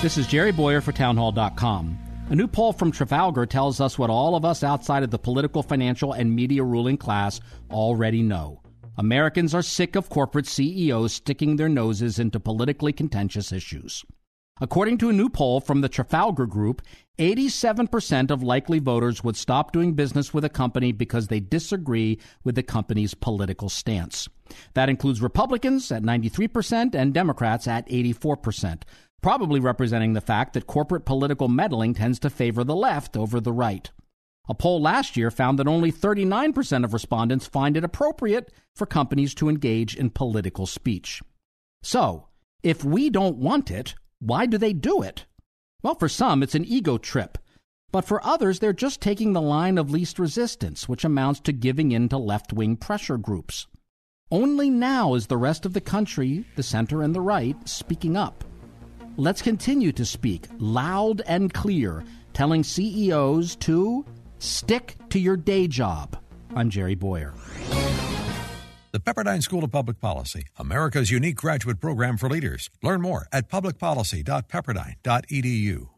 This is Jerry Bowyer for Townhall.com. A new poll from Trafalgar tells us what all of us outside of the political, financial, and media ruling class already know. Americans are sick of corporate CEOs sticking their noses into politically contentious issues. According to a new poll from the Trafalgar Group, 87% of likely voters would stop doing business with a company because they disagree with the company's political stance. That includes Republicans at 93% and Democrats at 84% probably representing the fact that corporate political meddling tends to favor the left over the right. A poll last year found that only 39% of respondents find it appropriate for companies to engage in political speech. So, if we don't want it, why do they do it? Well, for some, it's an ego trip. But for others, they're just taking the line of least resistance, which amounts to giving in to left wing pressure groups. Only now is the rest of the country, the center and the right, speaking up. Let's continue to speak loud and clear, telling CEOs to stick to your day job. I'm Jerry Bowyer. The Pepperdine School of Public Policy, America's unique graduate program for leaders. Learn more at publicpolicy.pepperdine.edu.